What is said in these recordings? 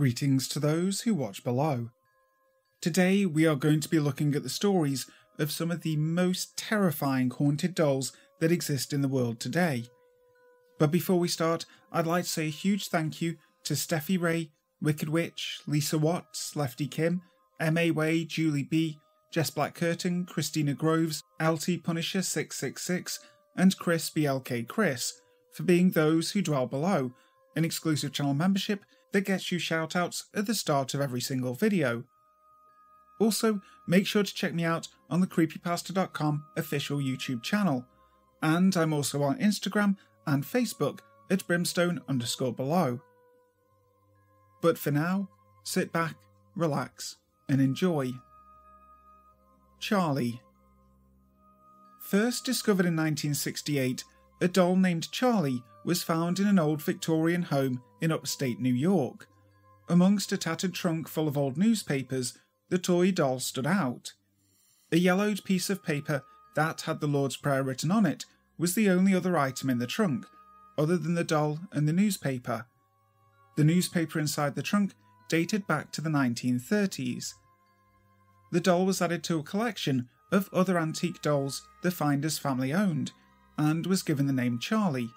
Greetings to those who watch below. Today we are going to be looking at the stories of some of the most terrifying haunted dolls that exist in the world today. But before we start, I'd like to say a huge thank you to Steffi Ray, Wicked Witch, Lisa Watts, Lefty Kim, M.A. Way, Julie B, Jess Black Curtain, Christina Groves, LT Punisher 666, and Chris BLK Chris for being those who dwell below, an exclusive channel membership that gets you shoutouts at the start of every single video. Also, make sure to check me out on the creepypasta.com official YouTube channel, and I'm also on Instagram and Facebook at brimstone underscore below. But for now, sit back, relax, and enjoy. Charlie. First discovered in 1968, a doll named Charlie was found in an old Victorian home in upstate New York. Amongst a tattered trunk full of old newspapers, the toy doll stood out. A yellowed piece of paper that had the Lord's Prayer written on it was the only other item in the trunk, other than the doll and the newspaper. The newspaper inside the trunk dated back to the 1930s. The doll was added to a collection of other antique dolls the finder's family owned, and was given the name Charlie.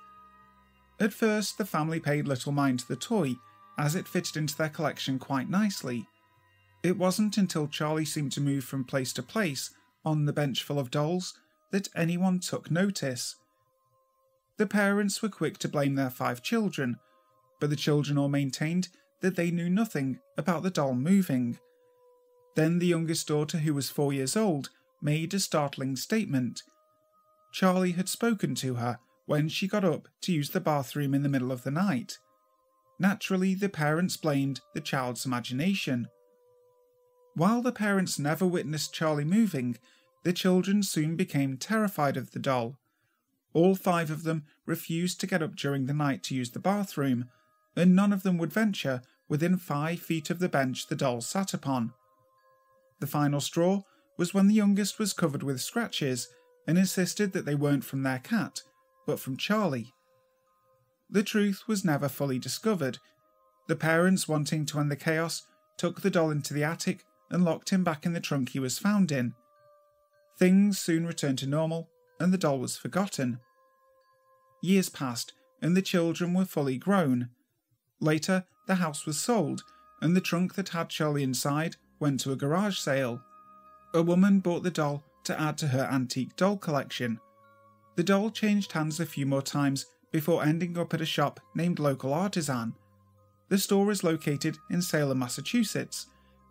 At first, the family paid little mind to the toy, as it fitted into their collection quite nicely. It wasn't until Charlie seemed to move from place to place on the bench full of dolls that anyone took notice. The parents were quick to blame their five children, but the children all maintained that they knew nothing about the doll moving. Then the youngest daughter, who was four years old, made a startling statement. Charlie had spoken to her when she got up to use the bathroom in the middle of the night. Naturally, the parents blamed the child's imagination. While the parents never witnessed Charlie moving, the children soon became terrified of the doll. All five of them refused to get up during the night to use the bathroom, and none of them would venture within five feet of the bench the doll sat upon. The final straw was when the youngest was covered with scratches and insisted that they weren't from their cat, but from Charlie. The truth was never fully discovered. The parents, wanting to end the chaos, took the doll into the attic and locked him back in the trunk he was found in. Things soon returned to normal, and the doll was forgotten. Years passed, and the children were fully grown. Later, the house was sold, and the trunk that had Charlie inside went to a garage sale. A woman bought the doll to add to her antique doll collection. The doll changed hands a few more times before ending up at a shop named Local Artisan. The store is located in Salem, Massachusetts,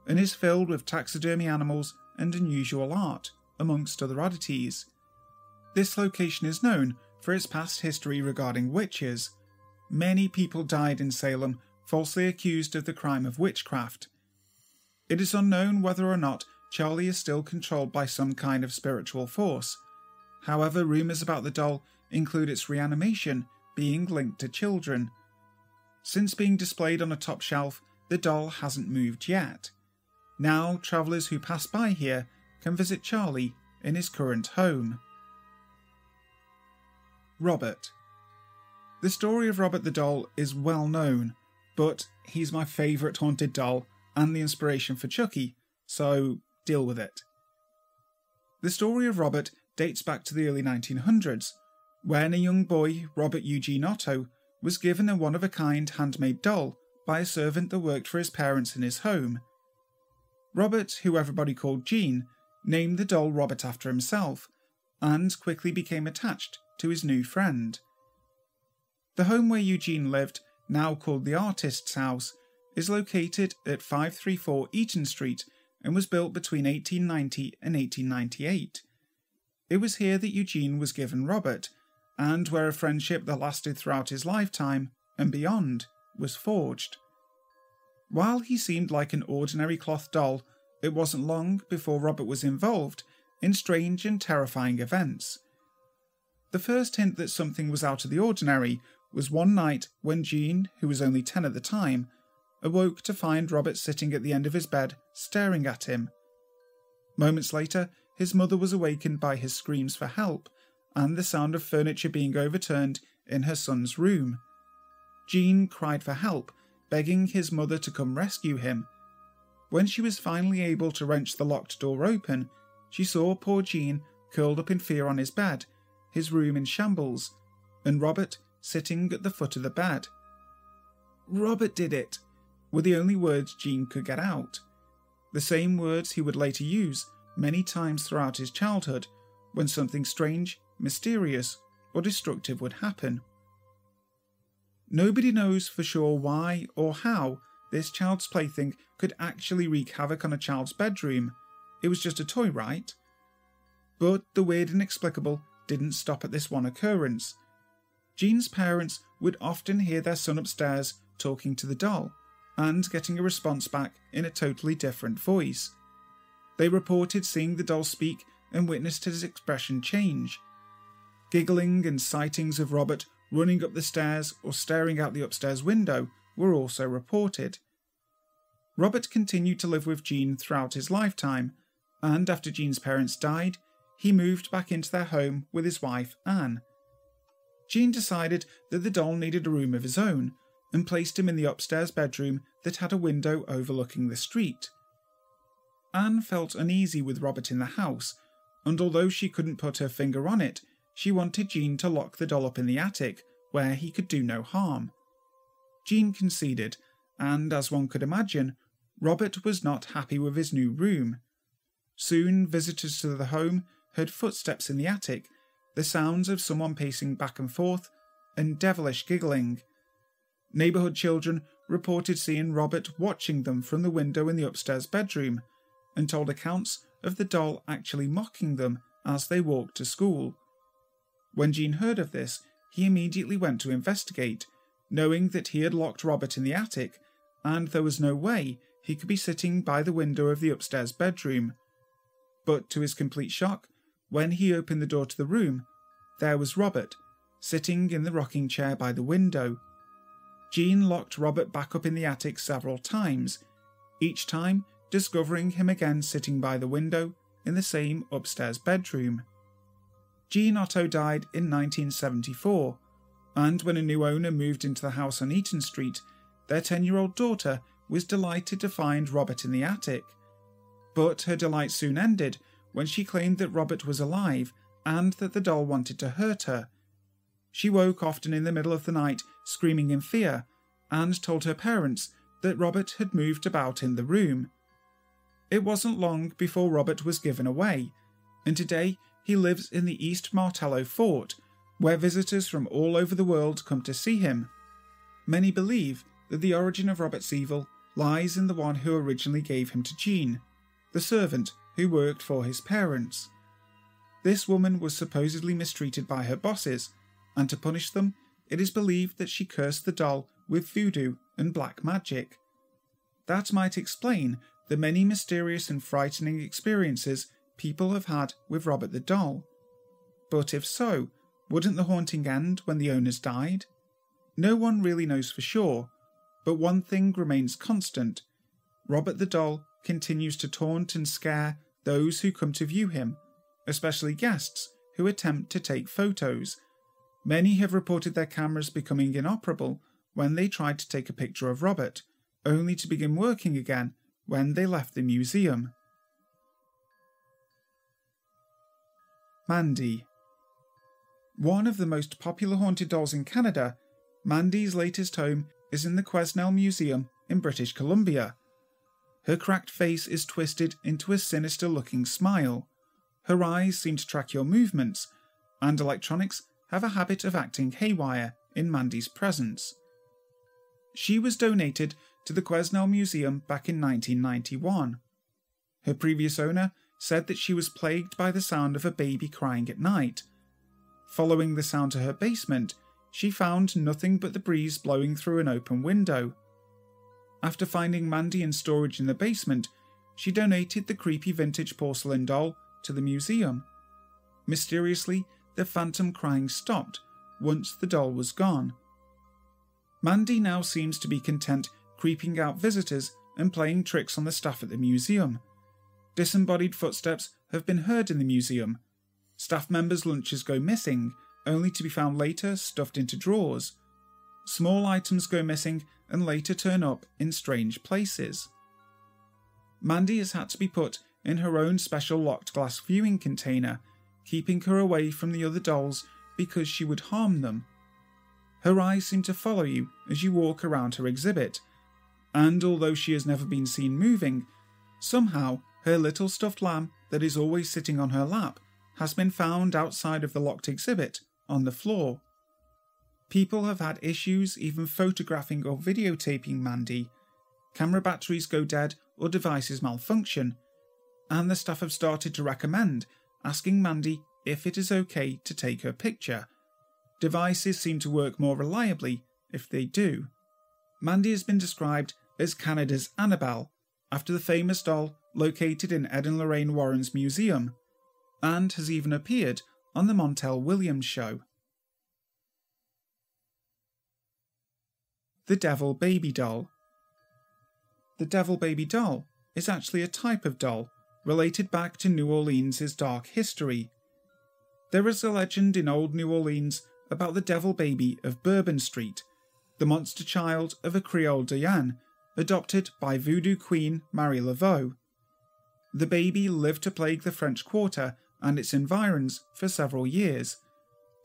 and is filled with taxidermy animals and unusual art, amongst other oddities. This location is known for its past history regarding witches. Many people died in Salem falsely accused of the crime of witchcraft. It is unknown whether or not Charlie is still controlled by some kind of spiritual force. However, rumours about the doll include its reanimation being linked to children. Since being displayed on a top shelf, the doll hasn't moved yet. Now, travellers who pass by here can visit Charlie in his current home. Robert. The story of Robert the doll is well known, but he's my favourite haunted doll and the inspiration for Chucky, so deal with it. The story of Robert dates back to the early 1900s, when a young boy, Robert Eugene Otto, was given a one of a kind handmade doll by a servant that worked for his parents in his home. Robert, who everybody called Gene, named the doll Robert after himself, and quickly became attached to his new friend. The home where Eugene lived, now called the Artist's House, is located at 534 Eaton Street and was built between 1890 and 1898. It was here that Eugene was given Robert, and where a friendship that lasted throughout his lifetime and beyond was forged. While he seemed like an ordinary cloth doll, it wasn't long before Robert was involved in strange and terrifying events. The first hint that something was out of the ordinary was one night when Gene, who was only 10 at the time, awoke to find Robert sitting at the end of his bed, staring at him. Moments later, his mother was awakened by his screams for help and the sound of furniture being overturned in her son's room. Gene cried for help, begging his mother to come rescue him. When she was finally able to wrench the locked door open, she saw poor Gene curled up in fear on his bed, his room in shambles, and Robert sitting at the foot of the bed. Robert did it, were the only words Gene could get out. The same words he would later use many times throughout his childhood when something strange, mysterious, or destructive would happen. Nobody knows for sure why or how this child's plaything could actually wreak havoc on a child's bedroom. It was just a toy, right? But the weird inexplicable didn't stop at this one occurrence. Gene's parents would often hear their son upstairs talking to the doll and getting a response back in a totally different voice. They reported seeing the doll speak and witnessed his expression change. Giggling and sightings of Robert running up the stairs or staring out the upstairs window were also reported. Robert continued to live with Gene throughout his lifetime, and after Gene's parents died, he moved back into their home with his wife, Anne. Gene decided that the doll needed a room of his own and placed him in the upstairs bedroom that had a window overlooking the street. Anne felt uneasy with Robert in the house, and although she couldn't put her finger on it, she wanted Gene to lock the doll up in the attic, where he could do no harm. Gene conceded, and as one could imagine, Robert was not happy with his new room. Soon, visitors to the home heard footsteps in the attic, the sounds of someone pacing back and forth, and devilish giggling. Neighbourhood children reported seeing Robert watching them from the window in the upstairs bedroom, and told accounts of the doll actually mocking them as they walked to school. When Gene heard of this, he immediately went to investigate, knowing that he had locked Robert in the attic, and there was no way he could be sitting by the window of the upstairs bedroom. But to his complete shock, when he opened the door to the room, there was Robert, sitting in the rocking chair by the window. Gene locked Robert back up in the attic several times, each time discovering him again sitting by the window in the same upstairs bedroom. Gene Otto died in 1974, and when a new owner moved into the house on Eaton Street, their 10 year old daughter was delighted to find Robert in the attic. But her delight soon ended when she claimed that Robert was alive and that the doll wanted to hurt her. She woke often in the middle of the night screaming in fear and told her parents that Robert had moved about in the room. It wasn't long before Robert was given away, and today he lives in the East Martello Fort, where visitors from all over the world come to see him. Many believe that the origin of Robert's evil lies in the one who originally gave him to Gene, the servant who worked for his parents. This woman was supposedly mistreated by her bosses, and to punish them, it is believed that she cursed the doll with voodoo and black magic. That might explain the many mysterious and frightening experiences people have had with Robert the doll. But if so, wouldn't the haunting end when the owners died? No one really knows for sure, but one thing remains constant Robert the doll continues to taunt and scare those who come to view him, especially guests who attempt to take photos. Many have reported their cameras becoming inoperable when they tried to take a picture of Robert, only to begin working again when they left the museum. Mandy. One of the most popular haunted dolls in Canada, Mandy's latest home is in the Quesnel Museum in British Columbia. Her cracked face is twisted into a sinister looking smile. Her eyes seem to track your movements, and electronics have a habit of acting haywire in Mandy's presence. She was donated to the Quesnel Museum back in 1991. Her previous owner said that she was plagued by the sound of a baby crying at night. Following the sound to her basement, she found nothing but the breeze blowing through an open window. After finding Mandy in storage in the basement, she donated the creepy vintage porcelain doll to the museum. Mysteriously, the phantom crying stopped once the doll was gone. Mandy now seems to be content creeping out visitors and playing tricks on the staff at the museum. Disembodied footsteps have been heard in the museum. Staff members' lunches go missing, only to be found later stuffed into drawers. Small items go missing and later turn up in strange places. Mandy has had to be put in her own special locked glass viewing container, keeping her away from the other dolls because she would harm them. Her eyes seem to follow you as you walk around her exhibit, and although she has never been seen moving, somehow her little stuffed lamb that is always sitting on her lap has been found outside of the locked exhibit on the floor. People have had issues even photographing or videotaping Mandy. Camera batteries go dead or devices malfunction, and the staff have started to recommend asking Mandy if it is okay to take her picture. Devices seem to work more reliably if they do. Mandy has been described as Canada's Annabelle, after the famous doll located in Ed and Lorraine Warren's museum, and has even appeared on the Montel Williams show. The Devil Baby Doll The Devil Baby Doll is actually a type of doll related back to New Orleans' dark history. There is a legend in old New Orleans about the Devil Baby of Bourbon Street, the monster child of a Creole Diane adopted by voodoo queen Marie Laveau. The baby lived to plague the French Quarter and its environs for several years,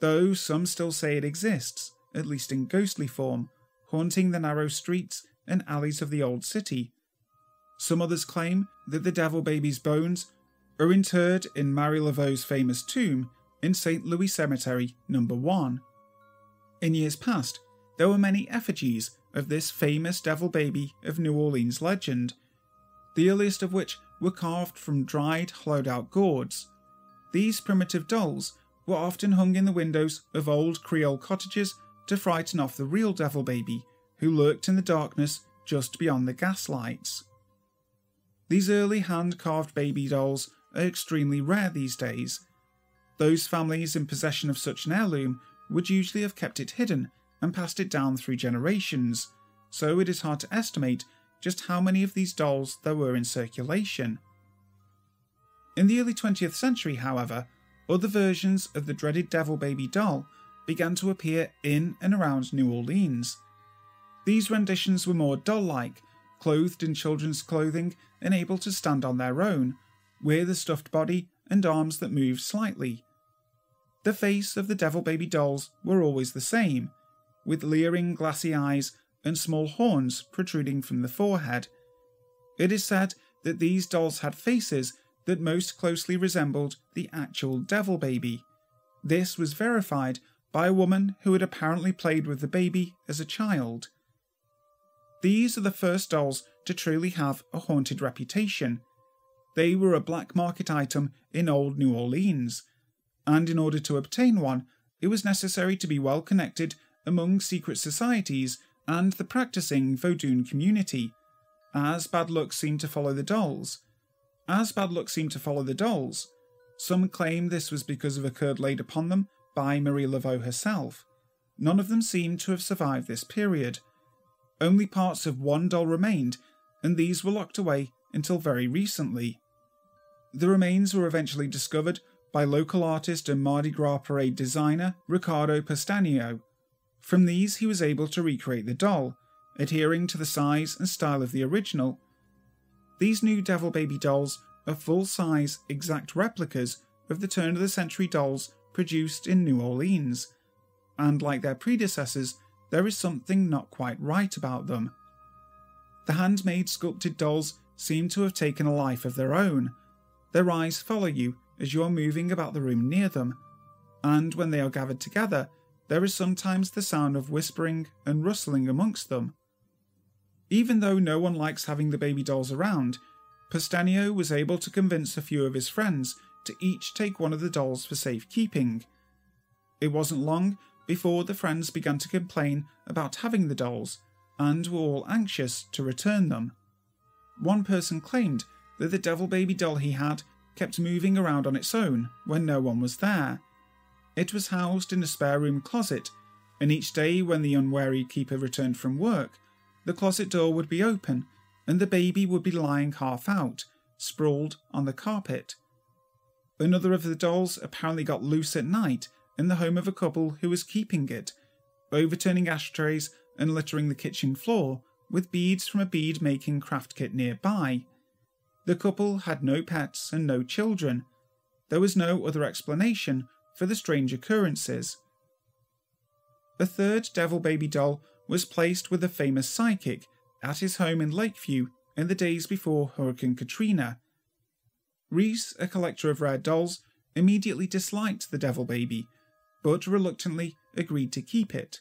though some still say it exists, at least in ghostly form, haunting the narrow streets and alleys of the old city. Some others claim that the devil baby's bones are interred in Marie Laveau's famous tomb in St. Louis Cemetery number 1. In years past, there were many effigies of this famous devil baby of New Orleans legend, the earliest of which were carved from dried, hollowed out gourds. These primitive dolls were often hung in the windows of old Creole cottages to frighten off the real devil baby who lurked in the darkness just beyond the gas lights. These early hand carved baby dolls are extremely rare these days. Those families in possession of such an heirloom would usually have kept it hidden and passed it down through generations, so it is hard to estimate just how many of these dolls there were in circulation. In the early 20th century, however, other versions of the dreaded Devil Baby doll began to appear in and around New Orleans. These renditions were more doll like, clothed in children's clothing and able to stand on their own, with a stuffed body and arms that moved slightly. The face of the Devil Baby dolls were always the same, with leering glassy eyes and small horns protruding from the forehead. It is said that these dolls had faces that most closely resembled the actual devil baby. This was verified by a woman who had apparently played with the baby as a child. These are the first dolls to truly have a haunted reputation. They were a black market item in old New Orleans, and in order to obtain one, it was necessary to be well connected among secret societies and the practicing Vodun community, as bad luck seemed to follow the dolls. As bad luck seemed to follow the dolls, some claim this was because of a curd laid upon them by Marie Laveau herself. None of them seem to have survived this period. Only parts of one doll remained, and these were locked away until very recently. The remains were eventually discovered by local artist and Mardi Gras parade designer Ricardo Pustanio, from these, he was able to recreate the doll, adhering to the size and style of the original. These new Devil Baby dolls are full size, exact replicas of the turn of the century dolls produced in New Orleans, and like their predecessors, there is something not quite right about them. The handmade sculpted dolls seem to have taken a life of their own. Their eyes follow you as you are moving about the room near them, and when they are gathered together, there is sometimes the sound of whispering and rustling amongst them. Even though no one likes having the baby dolls around, Pustanio was able to convince a few of his friends to each take one of the dolls for safekeeping. It wasn't long before the friends began to complain about having the dolls and were all anxious to return them. One person claimed that the devil baby doll he had kept moving around on its own when no one was there. It was housed in a spare room closet, and each day when the unwary keeper returned from work, the closet door would be open and the baby would be lying half out, sprawled on the carpet. Another of the dolls apparently got loose at night in the home of a couple who was keeping it, overturning ashtrays and littering the kitchen floor with beads from a bead making craft kit nearby. The couple had no pets and no children. There was no other explanation for the strange occurrences. A third devil baby doll was placed with a famous psychic at his home in Lakeview in the days before Hurricane Katrina. Reese, a collector of rare dolls, immediately disliked the devil baby, but reluctantly agreed to keep it.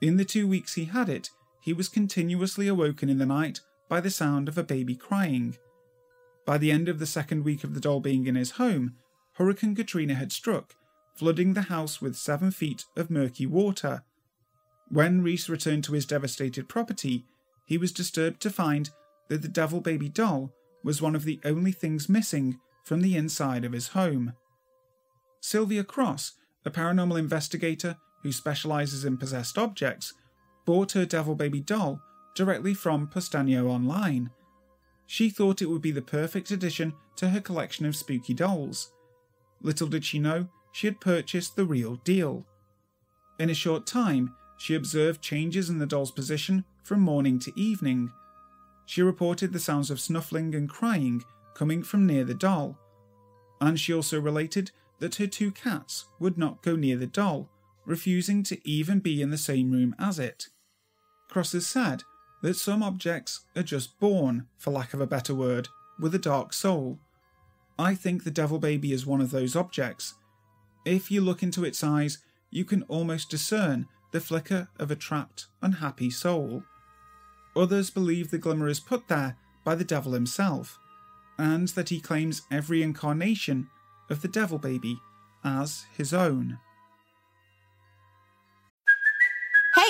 In the two weeks he had it, he was continuously awoken in the night by the sound of a baby crying. By the end of the second week of the doll being in his home, Hurricane Katrina had struck, flooding the house with seven feet of murky water. When Reese returned to his devastated property, he was disturbed to find that the devil baby doll was one of the only things missing from the inside of his home. Sylvia Cross, a paranormal investigator who specializes in possessed objects, bought her devil baby doll directly from Pustanio Online. She thought it would be the perfect addition to her collection of spooky dolls. Little did she know she had purchased the real deal. In a short time, she observed changes in the doll's position from morning to evening. She reported the sounds of snuffling and crying coming from near the doll, and she also related that her two cats would not go near the doll, refusing to even be in the same room as it. Cross has said that some objects are just born, for lack of a better word, with a dark soul. I think the Devil Baby is one of those objects. If you look into its eyes, you can almost discern the flicker of a trapped, unhappy soul. Others believe the glimmer is put there by the devil himself, and that he claims every incarnation of the devil baby as his own.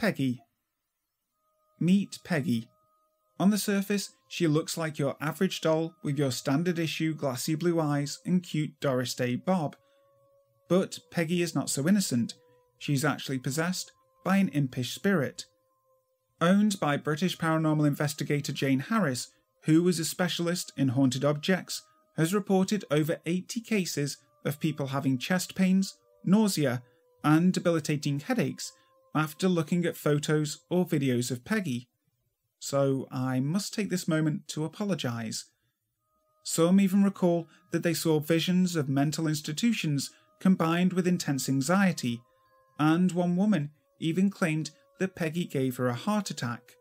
Peggy. Meet Peggy. On the surface, she looks like your average doll with your standard issue glassy blue eyes and cute Doris Day bob. But Peggy is not so innocent. She's actually possessed by an impish spirit. Owned by British paranormal investigator Jane Harris, who is a specialist in haunted objects, has reported over 80 cases of people having chest pains, nausea, and debilitating headaches after looking at photos or videos of Peggy. So I must take this moment to apologise. Some even recall that they saw visions of mental institutions combined with intense anxiety, and one woman even claimed that Peggy gave her a heart attack.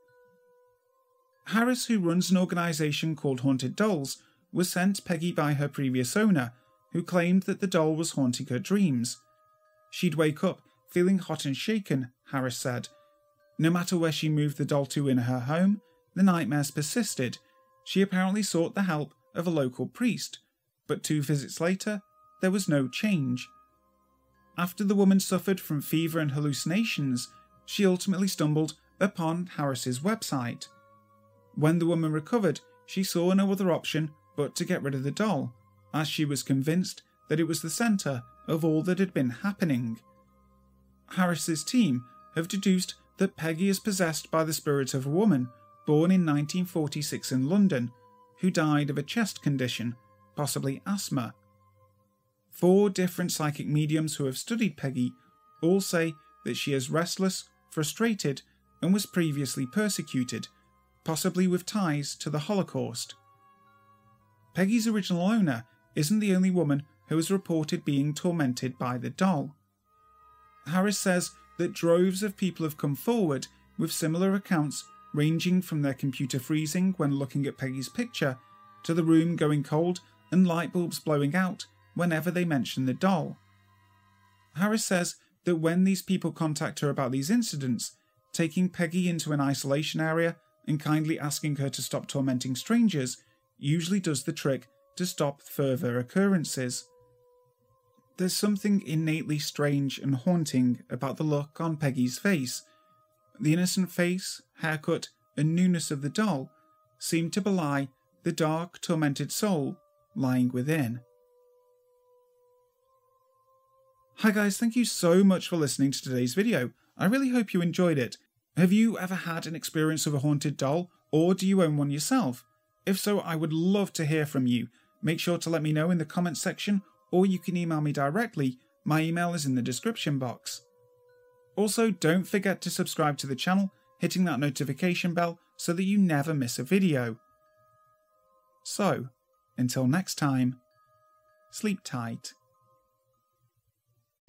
Harris, who runs an organisation called Haunted Dolls, was sent Peggy by her previous owner, who claimed that the doll was haunting her dreams. She'd wake up feeling hot and shaken, Harris said. No matter where she moved the doll to in her home, the nightmares persisted. She apparently sought the help of a local priest, but two visits later, there was no change. After the woman suffered from fever and hallucinations, she ultimately stumbled upon Harris's website. When the woman recovered, she saw no other option but to get rid of the doll, as she was convinced that it was the centre of all that had been happening. Harris's team have deduced that Peggy is possessed by the spirit of a woman born in 1946 in London who died of a chest condition, possibly asthma. Four different psychic mediums who have studied Peggy all say that she is restless, frustrated, and was previously persecuted, possibly with ties to the Holocaust. Peggy's original owner isn't the only woman who was reported being tormented by the doll. Harris says that droves of people have come forward with similar accounts ranging from their computer freezing when looking at Peggy's picture to the room going cold and light bulbs blowing out whenever they mention the doll. Harris says that when these people contact her about these incidents, taking Peggy into an isolation area and kindly asking her to stop tormenting strangers usually does the trick to stop further occurrences. There's something innately strange and haunting about the look on Peggy's face. The innocent face, haircut, and newness of the doll seem to belie the dark, tormented soul lying within. Hi guys, thank you so much for listening to today's video. I really hope you enjoyed it. Have you ever had an experience of a haunted doll, or do you own one yourself? If so, I would love to hear from you. Make sure to let me know in the comments section, or you can email me directly. My email is in the description box. Also, don't forget to subscribe to the channel, hitting that notification bell so that you never miss a video. So, until next time, sleep tight.